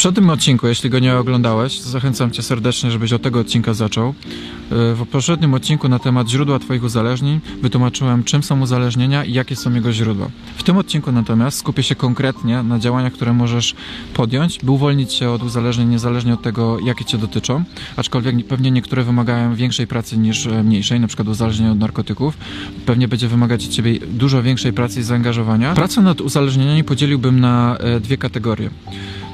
poprzednim odcinku, jeśli go nie oglądałeś, zachęcam Cię serdecznie, żebyś od tego odcinka zaczął. E, W poprzednim odcinku na temat źródła Twoich uzależnień wytłumaczyłem, czym są uzależnienia i jakie są jego źródła. W tym odcinku natomiast skupię się konkretnie na działaniach, które możesz podjąć, by uwolnić się od uzależnień niezależnie od tego, jakie Cię dotyczą, aczkolwiek pewnie niektóre wymagają większej pracy niż e, mniejszej, na przykład uzależnienie od narkotyków. Pewnie będzie wymagać od Ciebie dużo większej pracy i zaangażowania. Pracę nad uzależnieniami podzieliłbym na e, dwie kategorie.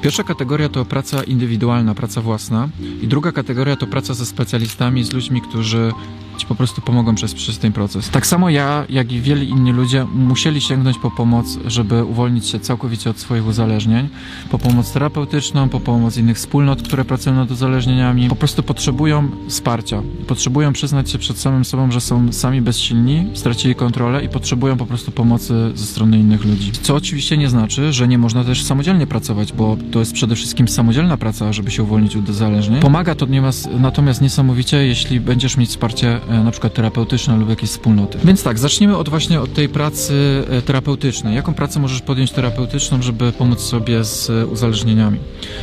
Pierwsza kategoria to praca indywidualna, praca własna i druga kategoria to praca ze specjalistami, z ludźmi, którzy ci po prostu pomogą przez, przez ten proces. Tak samo ja, jak i wielu inni ludzie musieli sięgnąć po pomoc, żeby uwolnić się całkowicie od swoich uzależnień, po pomoc terapeutyczną, po pomoc innych wspólnot, które pracują nad uzależnieniami. Po prostu potrzebują wsparcia. Potrzebują przyznać się przed samym sobą, że są sami bezsilni, stracili kontrolę i potrzebują po prostu pomocy ze strony innych ludzi. Co oczywiście nie znaczy, że nie można też samodzielnie pracować, bo to jest przede wszystkim samodzielna praca, żeby się uwolnić od uzależnień. Pomaga to natomiast, niesamowicie, jeśli będziesz mieć wsparcie na przykład terapeutyczne lub jakieś wspólnoty. Więc tak, zacznijmy od właśnie od tej pracy e, terapeutycznej. Jaką pracę możesz podjąć terapeutyczną, żeby pomóc sobie z e, uzależnieniami?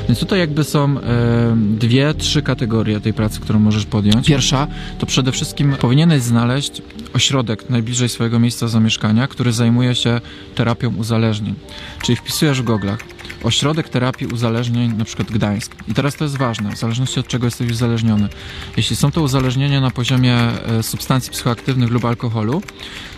Więc tutaj jakby są e, dwie, trzy kategorie tej pracy, którą możesz podjąć. Pierwsza to przede wszystkim powinieneś znaleźć ośrodek najbliżej swojego miejsca zamieszkania, który zajmuje się terapią uzależnień. Czyli wpisujesz w goglach ośrodek terapii uzależnień, na przykład Gdańsk. I teraz to jest ważne, w zależności od czego jesteś uzależniony. Jeśli są to uzależnienia na poziomie e, substancji psychoaktywnych lub alkoholu,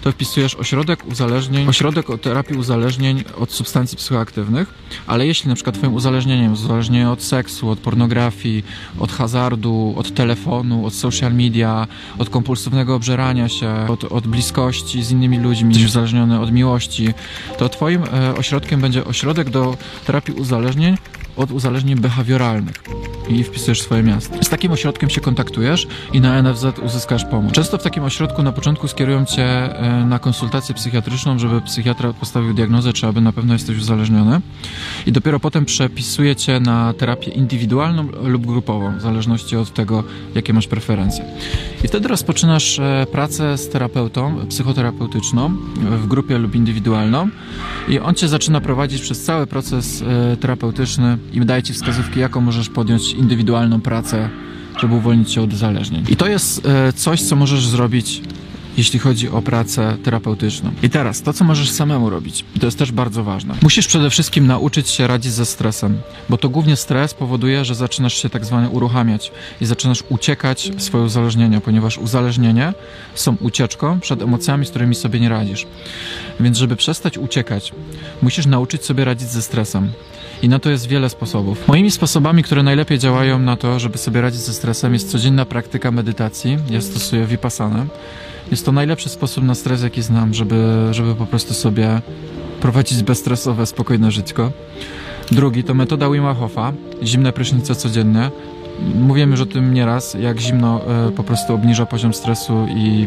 to wpisujesz ośrodek uzależnień, ośrodek o terapii uzależnień od substancji psychoaktywnych, ale jeśli na przykład twoim uzależnieniem jest uzależnienie od seksu, od pornografii, od hazardu, od telefonu, od social media, od kompulsywnego obżerania się, od, od bliskości z innymi ludźmi, jesteś uzależniony od miłości, to twoim e, ośrodkiem będzie ośrodek do terapii uzależnień od uzależnień behawioralnych i wpisujesz swoje miasto. Z takim ośrodkiem się kontaktujesz i na NFZ uzyskasz pomoc. Często w takim ośrodku na początku skierują cię e, na konsultację psychiatryczną, żeby psychiatra postawił diagnozę, czy aby na pewno jesteś uzależniony i dopiero potem przepisuje cię na terapię indywidualną lub grupową, w zależności od tego, jakie masz preferencje. I wtedy rozpoczynasz e, pracę z terapeutą, psychoterapeutyczną w grupie lub indywidualną i on cię zaczyna prowadzić przez cały proces e, terapeutyczny i daje ci wskazówki, jaką możesz podjąć indywidualną pracę, żeby uwolnić się od uzależnień. I to jest e, coś, co możesz zrobić jeśli chodzi o pracę terapeutyczną. I teraz, to co możesz samemu robić, to jest też bardzo ważne. Musisz przede wszystkim nauczyć się radzić ze stresem, bo to głównie stres powoduje, że zaczynasz się tak zwane uruchamiać i zaczynasz uciekać w swoje uzależnienia, ponieważ uzależnienie są ucieczką przed emocjami, z którymi sobie nie radzisz. Więc żeby przestać uciekać, musisz nauczyć sobie radzić ze stresem. I na to jest wiele sposobów. Moimi sposobami, które najlepiej działają na to, żeby sobie radzić ze stresem, jest codzienna praktyka medytacji. Ja stosuję Vipassanę. Jest to najlepszy sposób na stres, jaki znam, żeby, żeby po prostu sobie prowadzić bezstresowe, spokojne żyćko. Drugi to metoda Wima Hofa, zimne prysznice codziennie. Mówiłem już o tym nieraz, jak zimno e, po prostu obniża poziom stresu i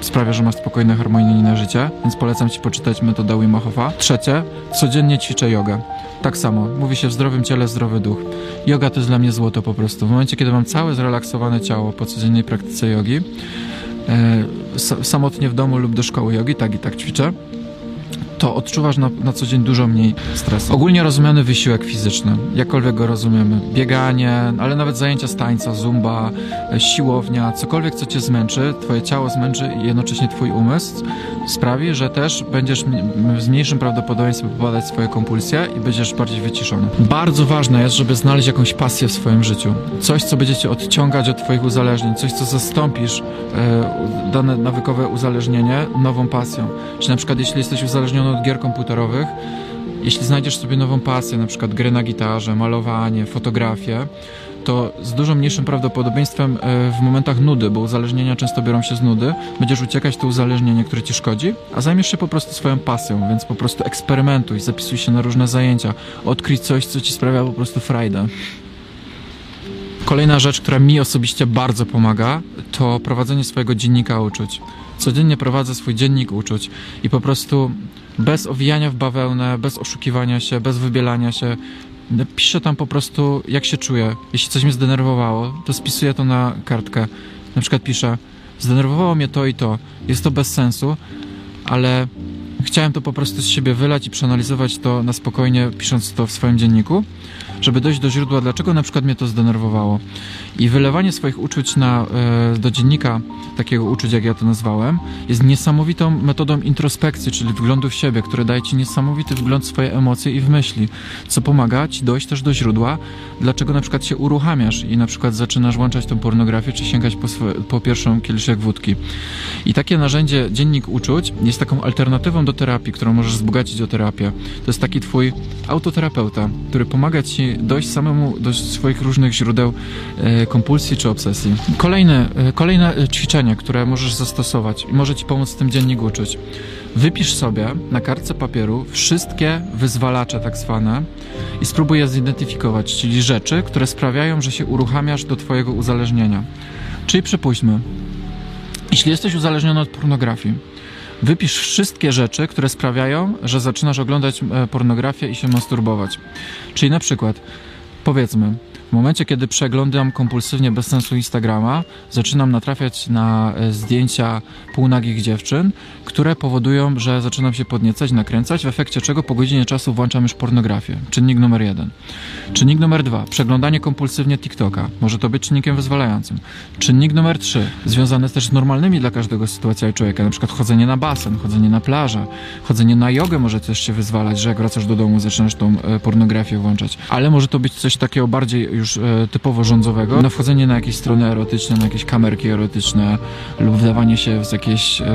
sprawia, że masz spokojne, harmonijne życie, więc polecam Ci poczytać metodę Wima Hofa. Trzecie, codziennie ćwiczę jogę. Tak samo, mówi się w zdrowym ciele, zdrowy duch. Yoga to jest dla mnie złoto po prostu. W momencie, kiedy mam całe zrelaksowane ciało po codziennej praktyce jogi, e, samotnie w domu lub do szkoły jogi, tak i tak ćwiczę, to odczuwasz na, na co dzień dużo mniej stresu. Ogólnie rozumiany wysiłek fizyczny, jakkolwiek go rozumiemy. Bieganie, ale nawet zajęcia z tańca, zumba, e, siłownia, cokolwiek co cię zmęczy, twoje ciało zmęczy i jednocześnie twój umysł sprawi, że też będziesz z mniejszym prawdopodobieństwem popadać swoje kompulsje i będziesz bardziej wyciszony. Bardzo ważne jest, żeby znaleźć jakąś pasję w swoim życiu. Coś, co będzie cię odciągać od twoich uzależnień, coś, co zastąpisz e, dane nawykowe uzależnienie nową pasją. Czyli na przykład jeśli jesteś uzależniony od gier komputerowych, jeśli znajdziesz sobie nową pasję, na przykład gry na gitarze, malowanie, fotografię, to z dużo mniejszym prawdopodobieństwem e, w momentach nudy, bo uzależnienia często biorą się z nudy, będziesz uciekać to uzależnienie, które ci szkodzi, a zajmiesz się po prostu swoją pasją, więc po prostu eksperymentuj, zapisuj się na różne zajęcia, odkryj coś, co ci sprawia po prostu frajdę. Kolejna rzecz, która mi osobiście bardzo pomaga, to prowadzenie swojego dziennika uczuć. Codziennie prowadzę swój dziennik uczuć i po prostu bez owijania w bawełnę, bez oszukiwania się, bez wybielania się, piszę tam po prostu, jak się czuję. Jeśli coś mnie zdenerwowało, to spisuję to na kartkę. Na przykład piszę, zdenerwowało mnie to i to. Jest to bez sensu, ale chciałem to po prostu z siebie wylać i przeanalizować to na spokojnie, pisząc to w swoim dzienniku. Żeby dojść do źródła, dlaczego na przykład mnie to zdenerwowało. I wylewanie swoich uczuć na, e, do dziennika, takiego uczuć, jak ja to nazwałem, jest niesamowitą metodą introspekcji, czyli wglądu w siebie, które daje ci niesamowity wgląd w swoje emocje i w myśli, co pomaga ci dojść też do źródła, dlaczego na przykład się uruchamiasz i na przykład zaczynasz włączać tą pornografię, czy sięgać po, swoje, po pierwszą kieliszek wódki. I takie narzędzie, dziennik uczuć, jest taką alternatywą do terapii, którą możesz wzbogacić o terapię. To jest taki twój autoterapeuta, który pomaga ci dojść samemu do swoich różnych źródeł e, kompulsji czy obsesji. Kolejne, e, kolejne ćwiczenie, które możesz zastosować i może ci pomóc w tym dziennik uczuć. Wypisz sobie na kartce papieru wszystkie wyzwalacze tak zwane i spróbuj je zidentyfikować, czyli rzeczy, które sprawiają, że się uruchamiasz do twojego uzależnienia. Czyli przypuśćmy, jeśli jesteś uzależniony od pornografii, wypisz wszystkie rzeczy, które sprawiają, że zaczynasz oglądać e, pornografię i się masturbować. Czyli na przykład, powiedzmy, w momencie, kiedy przeglądam kompulsywnie bez sensu Instagrama, zaczynam natrafiać na e, zdjęcia półnagich dziewczyn, które powodują, że zaczynam się podniecać, nakręcać, w efekcie czego po godzinie czasu włączam już pornografię. Czynnik numer jeden. Czynnik numer dwa. Przeglądanie kompulsywnie TikToka. Może to być czynnikiem wyzwalającym. Czynnik numer trzy. Związany też z normalnymi dla każdego sytuacjami człowieka, na przykład chodzenie na basen, chodzenie na plażę, chodzenie na jogę może też się wyzwalać, że jak wracasz do domu, zaczynasz tą e, pornografię włączać. Ale może to być coś takiego bardziej już e, typowo rządzowego. Na wchodzenie na jakieś strony erotyczne, na jakieś kamerki erotyczne lub wdawanie się w jakieś e,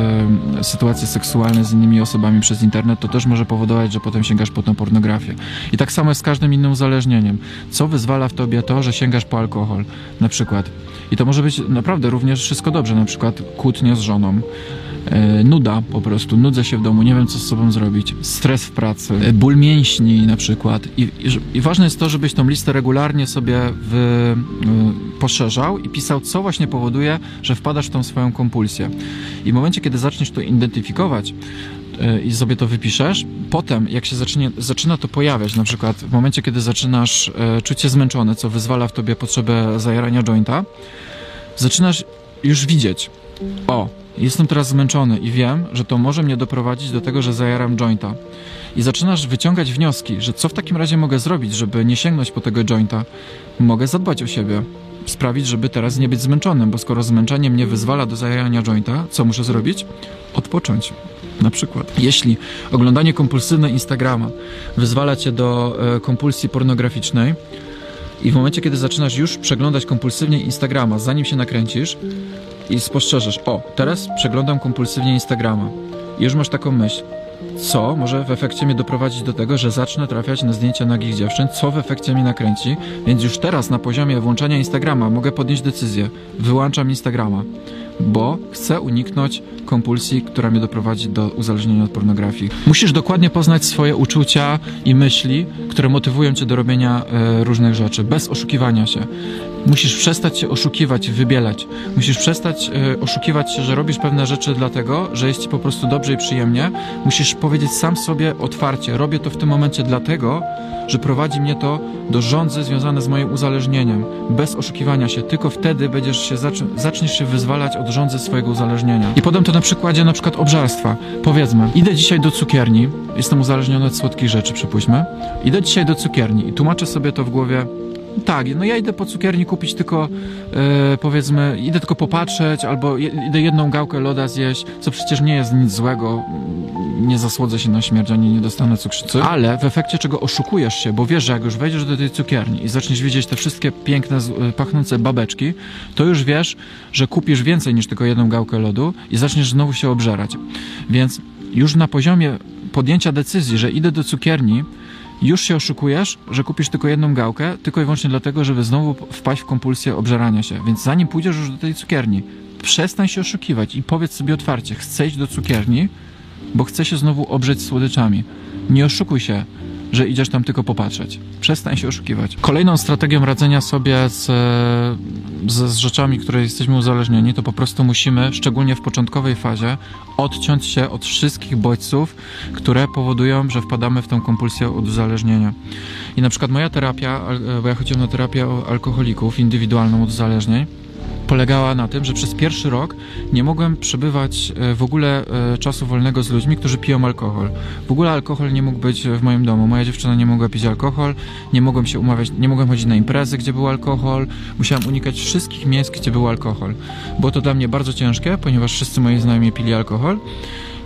sytuacje seksualne z innymi osobami przez internet, to też może powodować, że potem sięgasz po tą pornografię. I tak samo jest z każdym innym uzależnieniem. Co wyzwala w tobie to, że sięgasz po alkohol, na przykład. I to może być naprawdę również wszystko dobrze, na przykład kłótnia z żoną, nuda po prostu, nudzę się w domu, nie wiem co z sobą zrobić, stres w pracy, e, ból mięśni na przykład. I, i, i ważne jest to, żebyś tą listę regularnie sobie y, poszerzał i pisał, co właśnie powoduje, że wpadasz w tą swoją kompulsję. I w momencie, kiedy zaczniesz to identyfikować, i sobie to wypiszesz. Potem, jak się zacznie, zaczyna to pojawiać, na przykład w momencie, kiedy zaczynasz e, czuć się zmęczony, co wyzwala w tobie potrzebę zajarania jointa, zaczynasz już widzieć, o, jestem teraz zmęczony i wiem, że to może mnie doprowadzić do tego, że zajaram jointa. I zaczynasz wyciągać wnioski, że co w takim razie mogę zrobić, żeby nie sięgnąć po tego jointa. Mogę zadbać o siebie, sprawić, żeby teraz nie być zmęczonym, bo skoro zmęczenie mnie wyzwala do zajarania jointa, co muszę zrobić? Odpocząć. Na przykład, jeśli oglądanie kompulsywne Instagrama wyzwala cię do e, kompulsji pornograficznej i w momencie, kiedy zaczynasz już przeglądać kompulsywnie Instagrama, zanim się nakręcisz i spostrzeżesz, o, teraz przeglądam kompulsywnie Instagrama. I już masz taką myśl, co może w efekcie mnie doprowadzić do tego, że zacznę trafiać na zdjęcia nagich dziewczyn, co w efekcie mnie nakręci, więc już teraz na poziomie włączania Instagrama mogę podjąć decyzję, wyłączam Instagrama, bo chcę uniknąć kompulsji, która mnie doprowadzi do uzależnienia od pornografii. Musisz dokładnie poznać swoje uczucia i myśli, które motywują cię do robienia e, różnych rzeczy, bez oszukiwania się. Musisz przestać się oszukiwać, wybielać. Musisz przestać e, oszukiwać się, że robisz pewne rzeczy dlatego, że jest ci po prostu dobrze i przyjemnie. Musisz powiedzieć sam sobie otwarcie, robię to w tym momencie dlatego, że prowadzi mnie to do rządzy związane z moim uzależnieniem. Bez oszukiwania się, tylko wtedy będziesz się zaczniesz się wyzwalać od rządzy swojego uzależnienia. I podam to na przykładzie na przykład obżarstwa. Powiedzmy, idę dzisiaj do cukierni, jestem uzależniony od słodkich rzeczy, przypuśćmy. Idę dzisiaj do cukierni i tłumaczę sobie to w głowie, tak, no ja idę po cukierni kupić tylko, e, powiedzmy, idę tylko popatrzeć, albo idę jedną gałkę loda zjeść, co przecież nie jest nic złego, nie zasłodzę się na śmierć, ani nie dostanę cukrzycy, ale w efekcie czego oszukujesz się, bo wiesz, że jak już wejdziesz do tej cukierni i zaczniesz widzieć te wszystkie piękne, e, pachnące babeczki, to już wiesz, że kupisz więcej niż tylko jedną gałkę lodu i zaczniesz znowu się obżerać. Więc już na poziomie podjęcia decyzji, że idę do cukierni, już się oszukujesz, że kupisz tylko jedną gałkę, tylko i wyłącznie dlatego, żeby znowu wpaść w kompulsję obżerania się. Więc zanim pójdziesz już do tej cukierni, przestań się oszukiwać i powiedz sobie otwarcie, chcę iść do cukierni, bo chcę się znowu obrzeć słodyczami. Nie oszukuj się, że idziesz tam tylko popatrzeć. Przestań się oszukiwać. Kolejną strategią radzenia sobie z, z, z rzeczami, które jesteśmy uzależnieni, to po prostu musimy, szczególnie w początkowej fazie, odciąć się od wszystkich bodźców, które powodują, że wpadamy w tą kompulsję od uzależnienia. I na przykład moja terapia, bo ja chodziłem na terapię alkoholików indywidualną od uzależnień, polegała na tym, że przez pierwszy rok nie mogłem przebywać e, w ogóle e, czasu wolnego z ludźmi, którzy piją alkohol. W ogóle alkohol nie mógł być w moim domu. Moja dziewczyna nie mogła pić alkohol, nie mogłem się umawiać, nie mogłem chodzić na imprezy, gdzie był alkohol. Musiałem unikać wszystkich miejsc, gdzie był alkohol. Było to dla mnie bardzo ciężkie, ponieważ wszyscy moi znajomi pili alkohol.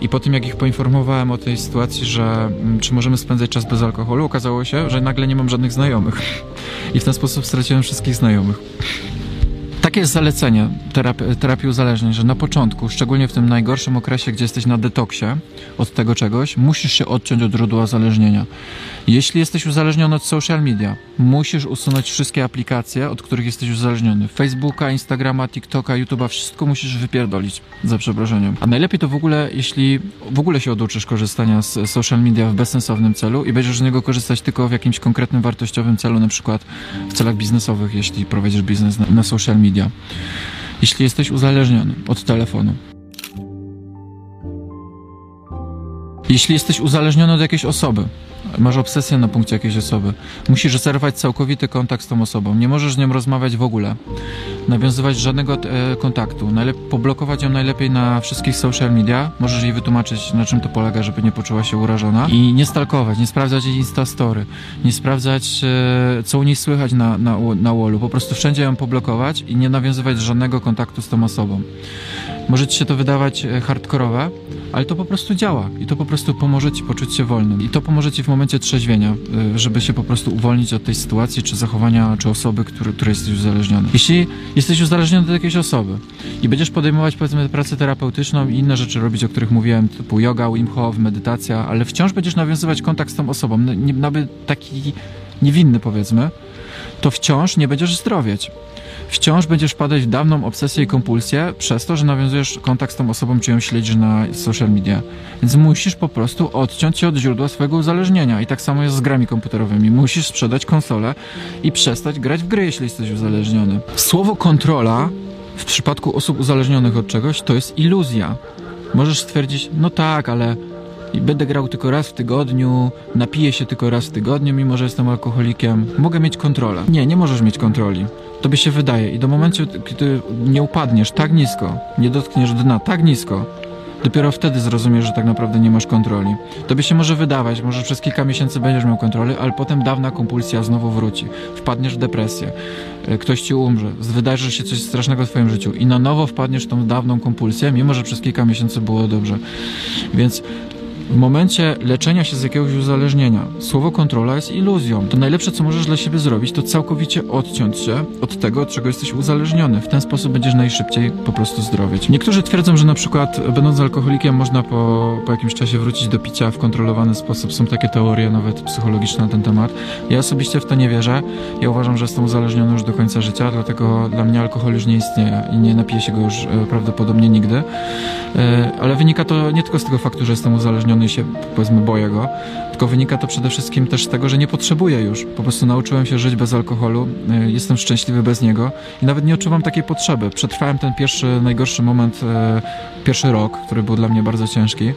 I po tym, jak ich poinformowałem o tej sytuacji, że mm, czy możemy spędzać czas bez alkoholu, okazało się, że nagle nie mam żadnych znajomych. I w ten sposób straciłem wszystkich znajomych. Takie jest zalecenie terapii, terapii że na początku, szczególnie w tym najgorszym okresie, gdzie jesteś na detoksie od tego czegoś, musisz się odciąć od źródła uzależnienia. Jeśli jesteś uzależniony od social media, musisz usunąć wszystkie aplikacje, od których jesteś uzależniony. Facebooka, Instagrama, TikToka, YouTube'a, wszystko musisz wypierdolić, za przeproszeniem. A najlepiej to w ogóle, jeśli w ogóle się oduczysz korzystania z social media w bezsensownym celu i będziesz z niego korzystać tylko w jakimś konkretnym wartościowym celu, na przykład w celach biznesowych, jeśli prowadzisz biznes na, na social media. Jeśli jesteś uzależniony od telefonu, jeśli jesteś uzależniony od jakiejś osoby, masz obsesję na punkcie jakiejś osoby, musisz zerwać całkowity kontakt z tą osobą, nie możesz z nią rozmawiać w ogóle, nawiązywać żadnego e, kontaktu, Najlep- poblokować ją najlepiej na wszystkich social media, możesz jej wytłumaczyć na czym to polega, żeby nie poczuła się urażona. I nie stalkować, nie sprawdzać jej instastory, nie sprawdzać e, co u niej słychać na, na, na wallu, po prostu wszędzie ją poblokować i nie nawiązywać żadnego kontaktu z tą osobą. Może ci się to wydawać e, hardkorowe, ale to po prostu działa i to po prostu pomoże ci poczuć się wolnym. I to pomoże ci w momencie trzeźwienia, y, żeby się po prostu uwolnić od tej sytuacji, czy zachowania, czy osoby, który, której jesteś uzależniony. Jeśli jesteś uzależniony od jakiejś osoby i będziesz podejmować powiedzmy pracę terapeutyczną i inne rzeczy robić, o których mówiłem, typu yoga, Wim Hof, medytacja, ale wciąż będziesz nawiązywać kontakt z tą osobą, nawet taki niewinny powiedzmy, to wciąż nie będziesz zdrowieć wciąż będziesz wpadać w dawną obsesję i kompulsję przez to, że nawiązujesz kontakt z tą osobą, czy ją śledzisz na social media. Więc musisz po prostu odciąć się od źródła swojego uzależnienia. I tak samo jest z grami komputerowymi. Musisz sprzedać konsolę i przestać grać w gry, jeśli jesteś uzależniony. Słowo kontrola w przypadku osób uzależnionych od czegoś to jest iluzja. Możesz stwierdzić, no tak, ale i będę grał tylko raz w tygodniu, napiję się tylko raz w tygodniu, mimo że jestem alkoholikiem. Mogę mieć kontrolę. Nie, nie możesz mieć kontroli. Tobie się wydaje i do momentu, kiedy nie upadniesz tak nisko, nie dotkniesz dna tak nisko, dopiero wtedy zrozumiesz, że tak naprawdę nie masz kontroli. Tobie się może wydawać, może przez kilka miesięcy będziesz miał kontrolę, ale potem dawna kompulsja znowu wróci. Wpadniesz w depresję, e, ktoś ci umrze, wydarzy się coś strasznego w twoim życiu i na nowo wpadniesz w tą dawną kompulsję, mimo że przez kilka miesięcy było dobrze. Więc w momencie leczenia się z jakiegoś uzależnienia, słowo kontrola jest iluzją. To najlepsze, co możesz dla siebie zrobić, to całkowicie odciąć się od tego, od czego jesteś uzależniony. W ten sposób będziesz najszybciej po prostu zdrowieć. Niektórzy twierdzą, że na przykład będąc alkoholikiem można po, po jakimś czasie wrócić do picia w kontrolowany sposób. Są takie teorie nawet psychologiczne na ten temat. Ja osobiście w to nie wierzę. Ja uważam, że jestem uzależniony już do końca życia, dlatego dla mnie alkohol już nie istnieje i nie napiję się go już e, prawdopodobnie nigdy. E, ale wynika to nie tylko z tego faktu, że jestem uzależniony i się, powiedzmy, boję go, tylko wynika to przede wszystkim też z tego, że nie potrzebuję już. Po prostu nauczyłem się żyć bez alkoholu, e, jestem szczęśliwy bez niego i nawet nie odczuwam takiej potrzeby. Przetrwałem ten pierwszy, najgorszy moment, e, pierwszy rok, który był dla mnie bardzo ciężki,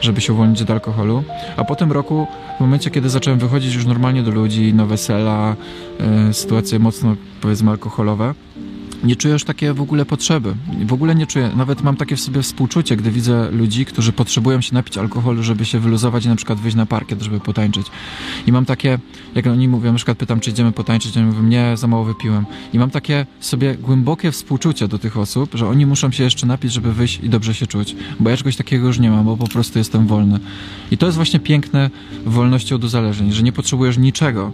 żeby się uwolnić od alkoholu, a po tym roku, w momencie, kiedy zacząłem wychodzić już normalnie do ludzi, na wesela, sytuacje mocno, powiedzmy, alkoholowe, nie czuję już takie w ogóle potrzeby. W ogóle nie czuję, nawet mam takie w sobie współczucie, gdy widzę ludzi, którzy potrzebują się napić alkoholu, żeby się wyluzować i na przykład wyjść na parkiet, żeby potańczyć. I mam takie, jak oni mówią, na przykład pytam, czy idziemy potańczyć, oni mówią, nie, za mało wypiłem. I mam takie sobie głębokie współczucie do tych osób, że oni muszą się jeszcze napić, żeby wyjść i dobrze się czuć. Bo ja czegoś takiego już nie mam, bo po prostu jestem wolny. I to jest właśnie piękne w wolności od uzależnień, że nie potrzebujesz niczego,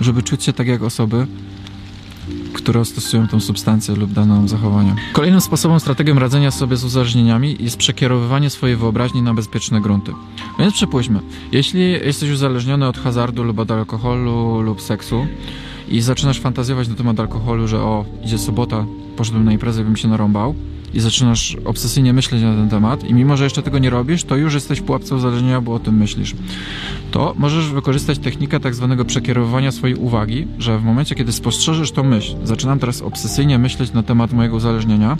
żeby czuć się tak jak osoby, które stosują tą substancję lub daną zachowanie. Kolejnym sposobem, strategią radzenia sobie z uzależnieniami jest przekierowywanie swojej wyobraźni na bezpieczne grunty. Więc przypuśćmy, jeśli jesteś uzależniony od hazardu lub od alkoholu lub seksu i zaczynasz fantazjować na temat alkoholu, że o, idzie sobota, poszedłem na imprezę, bym się narąbał, i zaczynasz obsesyjnie myśleć na ten temat. I mimo, że jeszcze tego nie robisz, to już jesteś w pułapce uzależnienia, bo o tym myślisz. To możesz wykorzystać technikę tak zwanego przekierowywania swojej uwagi, że w momencie, kiedy spostrzeżysz tą myśl, zaczynam teraz obsesyjnie myśleć na temat mojego uzależnienia,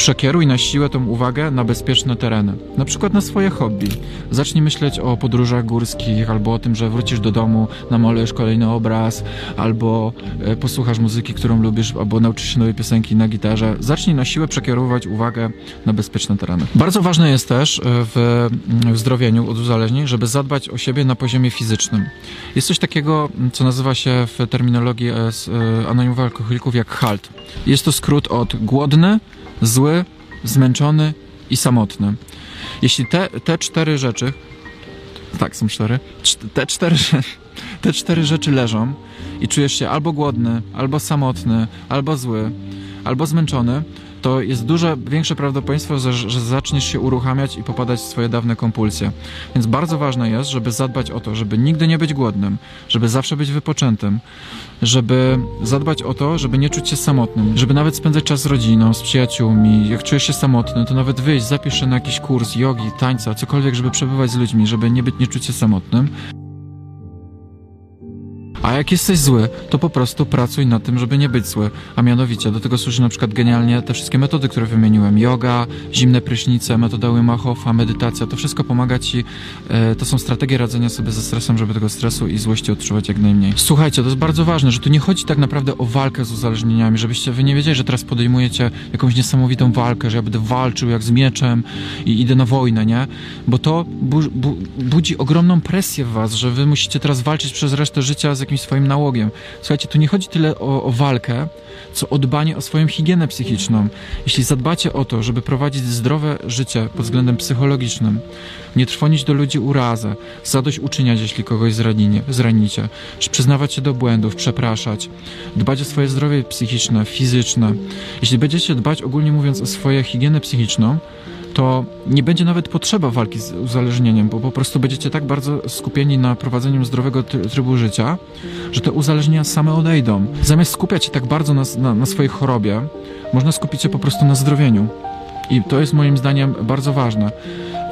Przekieruj na siłę tą uwagę na bezpieczne tereny, na przykład na swoje hobby. Zacznij myśleć o podróżach górskich, albo o tym, że wrócisz do domu, namalujesz kolejny obraz, albo e, posłuchasz muzyki, którą lubisz, albo nauczysz się nowej piosenki na gitarze. Zacznij na siłę przekierowywać uwagę na bezpieczne tereny. Bardzo ważne jest też e, w, w zdrowieniu od uzależnień, żeby zadbać o siebie na poziomie fizycznym. Jest coś takiego, co nazywa się w terminologii e, anonimowych alkoholików jak HALT. Jest to skrót od głodny, zły, zmęczony i samotny. Jeśli te, te cztery rzeczy, tak, są cztery, Czt- te cztery, te cztery rzeczy leżą i czujesz się albo głodny, albo samotny, albo zły, albo zmęczony, to jest dużo większe prawdopodobieństwo, że, że zaczniesz się uruchamiać i popadać w swoje dawne kompulsje. Więc bardzo ważne jest, żeby zadbać o to, żeby nigdy nie być głodnym, żeby zawsze być wypoczętym, żeby zadbać o to, żeby nie czuć się samotnym, żeby nawet spędzać czas z rodziną, z przyjaciółmi. Jak czujesz się samotny, to nawet wyjść, zapisz się na jakiś kurs jogi, tańca, cokolwiek, żeby przebywać z ludźmi, żeby nie być, nie czuć się samotnym. A jak jesteś zły, to po prostu pracuj nad tym, żeby nie być zły. A mianowicie, do tego służy na przykład genialnie te wszystkie metody, które wymieniłem. Yoga, zimne prysznice, metoda Wim medytacja, to wszystko pomaga ci. E, to są strategie radzenia sobie ze stresem, żeby tego stresu i złości odczuwać jak najmniej. Słuchajcie, to jest bardzo ważne, że tu nie chodzi tak naprawdę o walkę z uzależnieniami, żebyście wy nie wiedzieli, że teraz podejmujecie jakąś niesamowitą walkę, że ja będę walczył jak z mieczem i idę na wojnę, nie? Bo to bu- bu- budzi ogromną presję w was, że wy musicie teraz walczyć przez resztę życia z jakimś swoim nałogiem. Słuchajcie, tu nie chodzi tyle o, o walkę, co o dbanie o swoją higienę psychiczną. Jeśli zadbacie o to, żeby prowadzić zdrowe życie pod względem psychologicznym, nie trwonić do ludzi urazę, zadośćuczyniać, jeśli kogoś zraninie, zranicie, czy przyznawać się do błędów, przepraszać, dbać o swoje zdrowie psychiczne, fizyczne. Jeśli będziecie dbać ogólnie mówiąc o swoją higienę psychiczną, to nie będzie nawet potrzeba walki z uzależnieniem, bo po prostu będziecie tak bardzo skupieni na prowadzeniu zdrowego try- trybu życia, że te uzależnienia same odejdą. Zamiast skupiać się tak bardzo na, na, na swojej chorobie, można skupić się po prostu na zdrowieniu. I to jest moim zdaniem bardzo ważne.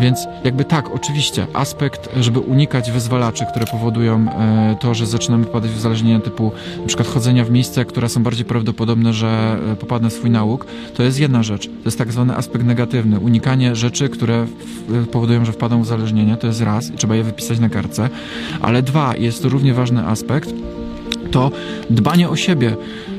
Więc jakby tak, oczywiście, aspekt, żeby unikać wyzwalaczy, które powodują e, to, że zaczynamy wpadać w uzależnienia typu przykład chodzenia w miejsca, które są bardziej prawdopodobne, że e, popadnę w swój nauk, to jest jedna rzecz. To jest tak zwany aspekt negatywny. Unikanie rzeczy, które w, powodują, że wpadam w uzależnienie, to jest raz i trzeba je wypisać na kartce. Ale dwa, jest to równie ważny aspekt, to dbanie o siebie,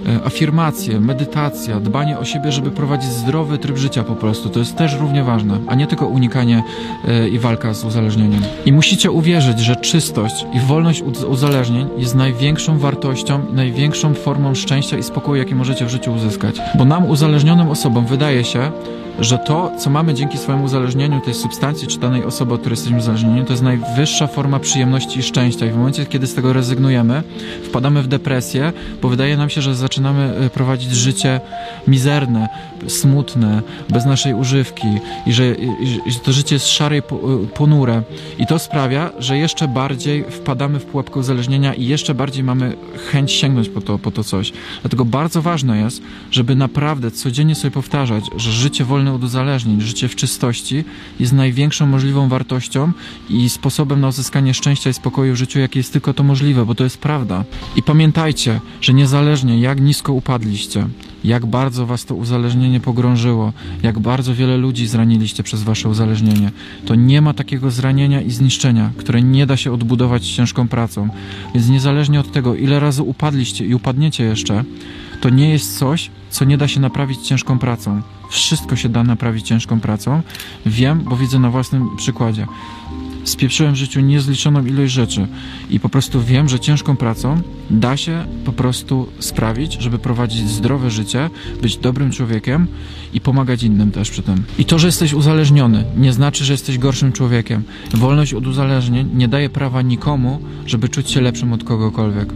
e, afirmacje, medytacja, dbanie o siebie, żeby prowadzić zdrowy tryb życia po prostu. To jest też równie ważne, a nie tylko unikanie e, i walka z uzależnieniem. I musicie uwierzyć, że czystość i wolność od uzależnień jest największą wartością, największą formą szczęścia i spokoju, jaki możecie w życiu uzyskać. Bo nam, uzależnionym osobom, wydaje się, że to, co mamy dzięki swojemu uzależnieniu tej substancji czy danej osoby, od której jesteśmy uzależnieni, to jest najwyższa forma przyjemności i szczęścia. I w momencie, kiedy z tego rezygnujemy, wpadamy w depresję, bo wydaje nam się, że zaczynamy e, prowadzić życie mizerne, smutne, bez naszej używki i że, i, że to życie jest szare i e, ponure. I to sprawia, że jeszcze bardziej wpadamy w pułapkę uzależnienia i jeszcze bardziej mamy chęć sięgnąć po to, po to coś. Dlatego bardzo ważne jest, żeby naprawdę codziennie sobie powtarzać, że życie wolne od uzależnień, życie w czystości jest największą możliwą wartością i sposobem na uzyskanie szczęścia i spokoju w życiu, jakie jest tylko to możliwe, bo to jest prawda. I pamiętajcie, że niezależnie jak nisko upadliście, jak bardzo was to uzależnienie pogrążyło, jak bardzo wiele ludzi zraniliście przez wasze uzależnienie, to nie ma takiego zranienia i zniszczenia, które nie da się odbudować ciężką pracą. Więc niezależnie od tego, ile razy upadliście i upadniecie jeszcze, to nie jest coś, co nie da się naprawić ciężką pracą. Wszystko się da naprawić ciężką pracą. Wiem, bo widzę na własnym przykładzie. Spieprzyłem w życiu niezliczoną ilość rzeczy i po prostu wiem, że ciężką pracą da się po prostu sprawić, żeby prowadzić zdrowe życie, być dobrym człowiekiem i pomagać innym też przy tym. I to, że jesteś uzależniony, nie znaczy, że jesteś gorszym człowiekiem. Wolność od uzależnień nie daje prawa nikomu, żeby czuć się lepszym od kogokolwiek.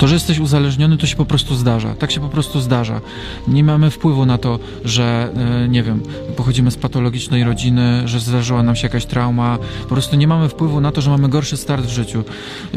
To, że jesteś uzależniony, to się po prostu zdarza. Tak się po prostu zdarza. Nie mamy wpływu na to, że, e, nie wiem, pochodzimy z patologicznej rodziny, że zdarzyła nam się jakaś trauma. Po prostu nie mamy wpływu na to, że mamy gorszy start w życiu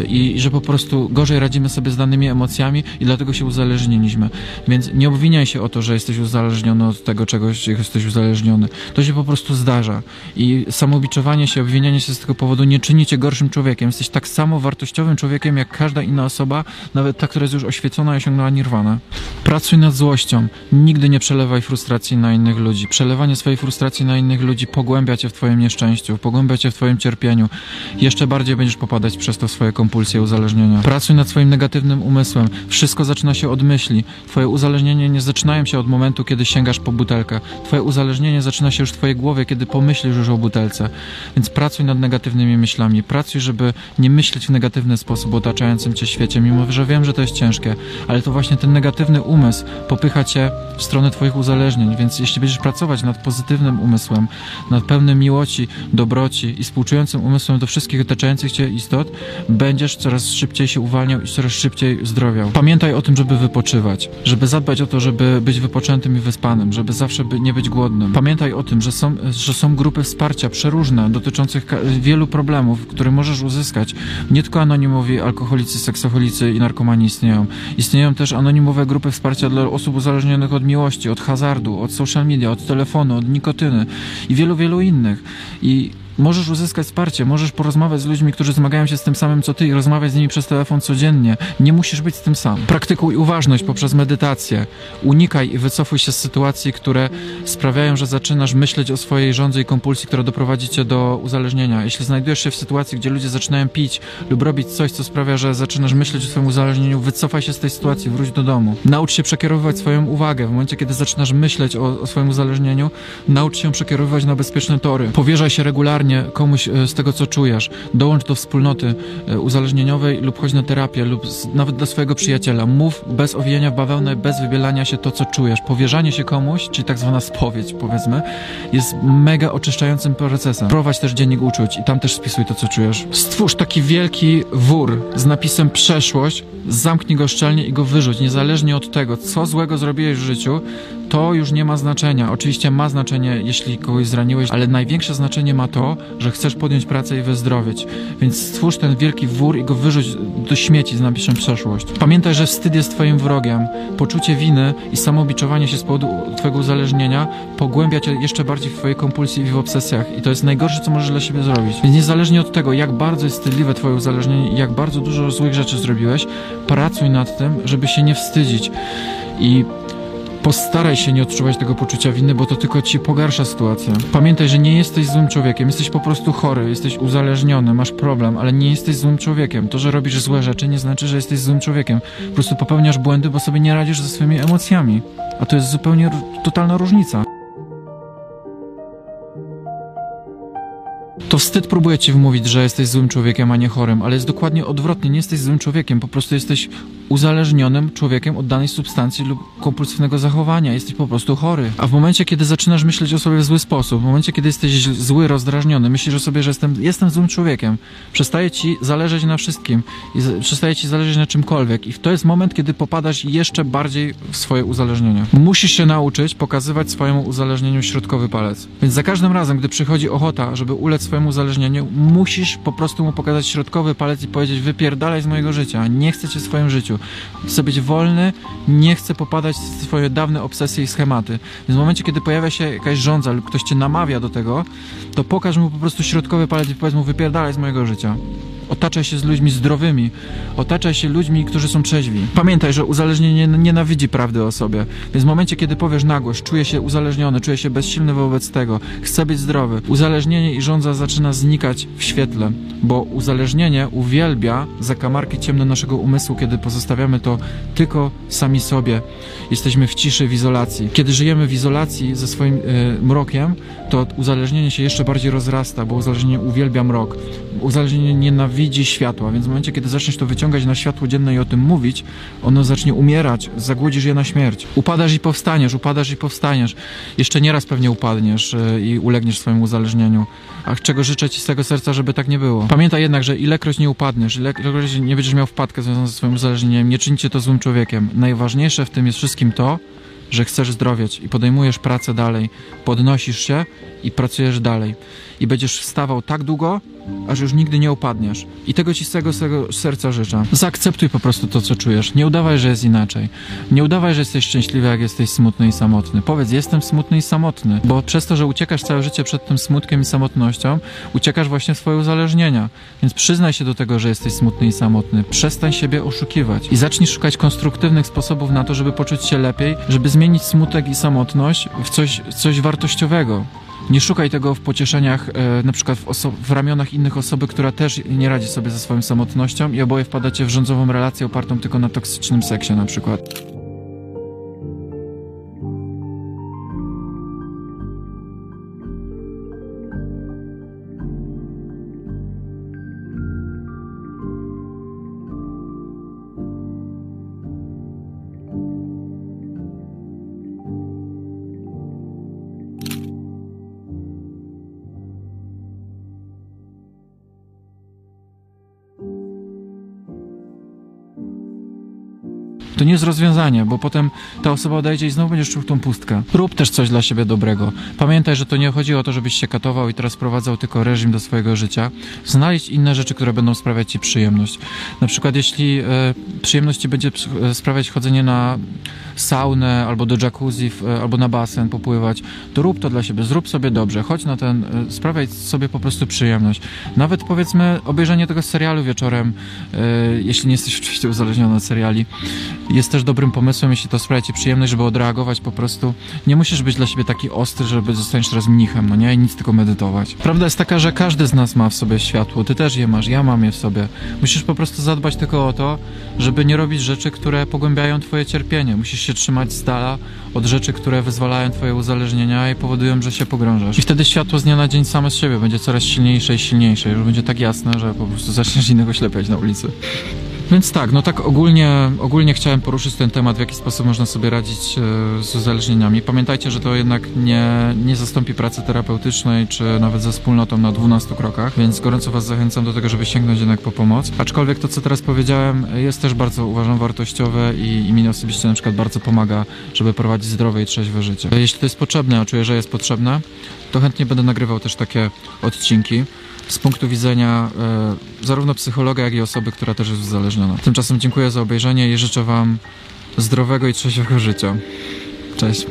i, i że po prostu gorzej radzimy sobie z danymi emocjami i dlatego się uzależniliśmy. Więc nie obwiniaj się o to, że jesteś uzależniony od tego czegoś, jesteś uzależniony. To się po prostu zdarza. I samobiczowanie się, obwinianie się z tego powodu nie czyni cię gorszym człowiekiem. Jesteś tak samo wartościowym człowiekiem, jak każda inna osoba, nawet ta, która jest już oświecona i osiągnęła nirwanę. Pracuj nad złością. Nigdy nie przelewaj frustracji na innych ludzi. Przelewanie swojej frustracji na innych ludzi pogłębia cię w twoim nieszczęściu, pogłębia cię w twoim cierpieniu. Jeszcze bardziej będziesz popadać przez to w swoje kompulsje uzależnienia. Pracuj nad swoim negatywnym umysłem. Wszystko zaczyna się od myśli. Twoje uzależnienie nie zaczynają się od momentu, kiedy sięgasz po butelkę. Twoje uzależnienie zaczyna się już w twojej głowie, kiedy pomyślisz już o butelce. Więc pracuj nad negatywnymi myślami. Pracuj, żeby nie myśleć w negatywny sposób o otaczającym cię świecie, mimo że wiem, że to jest ciężkie, ale to właśnie ten negatywny umysł popycha cię w stronę twoich uzależnień, więc jeśli będziesz pracować nad pozytywnym umysłem, nad pełnym miłości, dobroci i współczującym umysłem do wszystkich otaczających cię istot, będziesz coraz szybciej się uwalniał i coraz szybciej zdrowiał. Pamiętaj o tym, żeby wypoczywać, żeby zadbać o to, żeby być wypoczętym i wyspanym, żeby zawsze nie być głodnym. Pamiętaj o tym, że są, że są grupy wsparcia przeróżne, dotyczących wielu problemów, które możesz uzyskać. Nie tylko anonimowi alkoholicy, seksoholicy i narkomani istnieją. Istnieją też anonimowe grupy wsparcia dla osób uzależnionych od miłości, od hazardu, od social media, od telefonu, od nikotyny i wielu, wielu innych. I Możesz uzyskać wsparcie, możesz porozmawiać z ludźmi, którzy zmagają się z tym samym co ty i rozmawiać z nimi przez telefon codziennie. Nie musisz być z tym sam. Praktykuj uważność poprzez medytację. Unikaj i wycofuj się z sytuacji, które sprawiają, że zaczynasz myśleć o swojej żądze i kompulsji, która doprowadzi cię do uzależnienia. Jeśli znajdujesz się w sytuacji, gdzie ludzie zaczynają pić lub robić coś, co sprawia, że zaczynasz myśleć o swoim uzależnieniu, wycofaj się z tej sytuacji, wróć do domu. Naucz się przekierowywać swoją uwagę. W momencie, kiedy zaczynasz myśleć o, o swoim uzależnieniu, naucz się przekierowywać na bezpieczne tory. Powierzaj się regularnie komuś e, z tego, co czujesz. Dołącz do wspólnoty e, uzależnieniowej lub chodź na terapię, lub nawet do swojego przyjaciela. Mów bez owijania w bawełnę, bez wybielania się to, co czujesz. Powierzanie się komuś, czyli tak zwana spowiedź, powiedzmy, jest mega oczyszczającym procesem. Prowadź też dziennik uczuć i tam też spisuj to, co czujesz. Stwórz taki wielki wór z napisem przeszłość, zamknij go szczelnie i go wyrzuć, niezależnie od tego, co złego zrobiłeś w życiu, to już nie ma znaczenia. Oczywiście ma znaczenie, jeśli kogoś zraniłeś, ale największe znaczenie ma to, że chcesz podjąć pracę i wyzdrowieć. Więc stwórz ten wielki wór i go wyrzuć do śmieci z napisem przeszłość. Pamiętaj, że wstyd jest twoim wrogiem. Poczucie winy i samobiczowanie się z powodu twojego uzależnienia pogłębia cię jeszcze bardziej w twojej kompulsji i w obsesjach. I to jest najgorsze, co możesz dla siebie zrobić. Więc niezależnie od tego, jak bardzo jest wstydliwe twoje uzależnienie i jak bardzo dużo złych rzeczy zrobiłeś, pracuj nad tym, żeby się nie wstydzić. I Postaraj się nie odczuwać tego poczucia winy, bo to tylko ci pogarsza sytuację. Pamiętaj, że nie jesteś złym człowiekiem, jesteś po prostu chory, jesteś uzależniony, masz problem, ale nie jesteś złym człowiekiem. To, że robisz złe rzeczy, nie znaczy, że jesteś złym człowiekiem. Po prostu popełniasz błędy, bo sobie nie radzisz ze swoimi emocjami. A to jest zupełnie totalna różnica. To wstyd próbuje ci wmówić, że jesteś złym człowiekiem, a nie chorym, ale jest dokładnie odwrotnie. Nie jesteś złym człowiekiem, po prostu jesteś uzależnionym człowiekiem od danej substancji lub kompulsywnego zachowania. Jesteś po prostu chory. A w momencie, kiedy zaczynasz myśleć o sobie w zły sposób, w momencie, kiedy jesteś zły, rozdrażniony, myślisz o sobie, że jestem, jestem złym człowiekiem, przestaje ci zależeć na wszystkim i przestaje ci zależeć na czymkolwiek. I to jest moment, kiedy popadasz jeszcze bardziej w swoje uzależnienie. Musisz się nauczyć pokazywać swojemu uzależnieniu środkowy palec. Więc za każdym razem, gdy przychodzi ochota, żeby ulec swojemu uzależnieniu, musisz po prostu mu pokazać środkowy palec i powiedzieć wypierdalaj z mojego życia, nie chcę cię w swoim życiu. Chcę być wolny, nie chcę popadać w swoje dawne obsesje i schematy. Więc w momencie, kiedy pojawia się jakaś żądza lub ktoś cię namawia do tego, to pokaż mu po prostu środkowy palec i powiedz mu wypierdalaj z mojego życia. Otaczaj się z ludźmi zdrowymi. Otaczaj się ludźmi, którzy są trzeźwi. Pamiętaj, że uzależnienie nienawidzi prawdy o sobie. Więc w momencie, kiedy powiesz na głos, czuję się uzależniony, czuję się bezsilny wobec tego, chcę być zdrowy, uzależnienie i żądza zaczyna znikać w świetle, bo uzależnienie uwielbia zakamarki ciemne naszego umysłu, kiedy pozostawiamy to tylko sami sobie. Jesteśmy w ciszy, w izolacji. Kiedy żyjemy w izolacji ze swoim y, mrokiem, to uzależnienie się jeszcze bardziej rozrasta, bo uzależnienie uwielbia mrok. Uzależnienie nienawidzi światła, więc w momencie, kiedy zaczniesz to wyciągać na światło dzienne i o tym mówić, ono zacznie umierać, zagłodzisz je na śmierć. Upadasz i powstaniesz, upadasz i powstaniesz. Jeszcze nieraz pewnie upadniesz y, i ulegniesz swojemu uzależnieniu. A czego życzę ci z tego serca, żeby tak nie było. Pamiętaj jednak, że ilekroć nie upadniesz, ilekroć nie będziesz miał wpadkę związaną ze swoim uzależnieniem, nie czyńcie to złym człowiekiem. Najważniejsze w tym jest wszystkim to, że chcesz zdrowieć i podejmujesz pracę dalej, podnosisz się i pracujesz dalej. I będziesz wstawał tak długo, aż już nigdy nie upadniesz. I tego ci z swego serca życzę. Zaakceptuj po prostu to, co czujesz. Nie udawaj, że jest inaczej. Nie udawaj, że jesteś szczęśliwy, jak jesteś smutny i samotny. Powiedz, jestem smutny i samotny, bo przez to, że uciekasz całe życie przed tym smutkiem i samotnością, uciekasz właśnie w swoje uzależnienia. Więc przyznaj się do tego, że jesteś smutny i samotny. Przestań siebie oszukiwać i zacznij szukać konstruktywnych sposobów na to, żeby poczuć się lepiej, żeby zmienić smutek i samotność w coś, coś wartościowego. Nie szukaj tego w pocieszeniach, e, na przykład w, w ramionach innych osoby, która też nie radzi sobie ze swoją samotnością i oboje wpadacie w rządzową relację opartą tylko na toksycznym seksie na przykład. To nie jest rozwiązanie, bo potem ta osoba odejdzie i znowu będziesz czuł tą pustkę. Rób też coś dla siebie dobrego. Pamiętaj, że to nie chodzi o to, żebyś się katował i teraz wprowadzał tylko reżim do swojego życia. Znajdź inne rzeczy, które będą sprawiać ci przyjemność. Na przykład, jeśli e, przyjemność ci będzie e, sprawiać chodzenie na saunę albo do jacuzzi, e, albo na basen popływać, to rób to dla siebie, zrób sobie dobrze, chodź na ten, e, sprawiaj sobie po prostu przyjemność. Nawet powiedzmy obejrzenie tego serialu wieczorem, e, jeśli nie jesteś oczywiście uzależniony od seriali, jest też dobrym pomysłem, jeśli to sprawia ci przyjemność, żeby odreagować po prostu. Nie musisz być dla siebie taki ostry, żeby zostaniesz teraz mnichem, no nie? I nic tylko medytować. Prawda jest taka, że każdy z nas ma w sobie światło, ty też je masz, ja mam je w sobie. Musisz po prostu zadbać tylko o to, żeby nie robić rzeczy, które pogłębiają twoje cierpienie. Musisz się trzymać z dala od rzeczy, które wyzwalają twoje uzależnienia i powodują, że się pogrążasz. I wtedy światło z dnia na dzień same z siebie będzie coraz silniejsze i silniejsze, już będzie tak jasne, że po prostu zaczniesz innego ślepiać na ulicy. Więc tak, no tak ogólnie, ogólnie chciałem poruszyć ten temat, w jaki sposób można sobie radzić e, z uzależnieniami. Pamiętajcie, że to jednak nie, nie zastąpi pracy terapeutycznej, czy nawet ze wspólnotą na 12 krokach, więc gorąco Was zachęcam do tego, żeby sięgnąć jednak po pomoc. Aczkolwiek to, co teraz powiedziałem, jest też bardzo, uważam, wartościowe i, i mi osobiście na przykład bardzo pomaga, żeby prowadzić zdrowe i trzeźwe życie. Jeśli to jest potrzebne, a czuję, że jest potrzebne, to chętnie będę nagrywał też takie odcinki z punktu widzenia e, zarówno psychologa, jak i osoby, która też jest uzależniona. Tymczasem dziękuję za obejrzenie i życzę Wam zdrowego i trzeźwego życia. Cześć.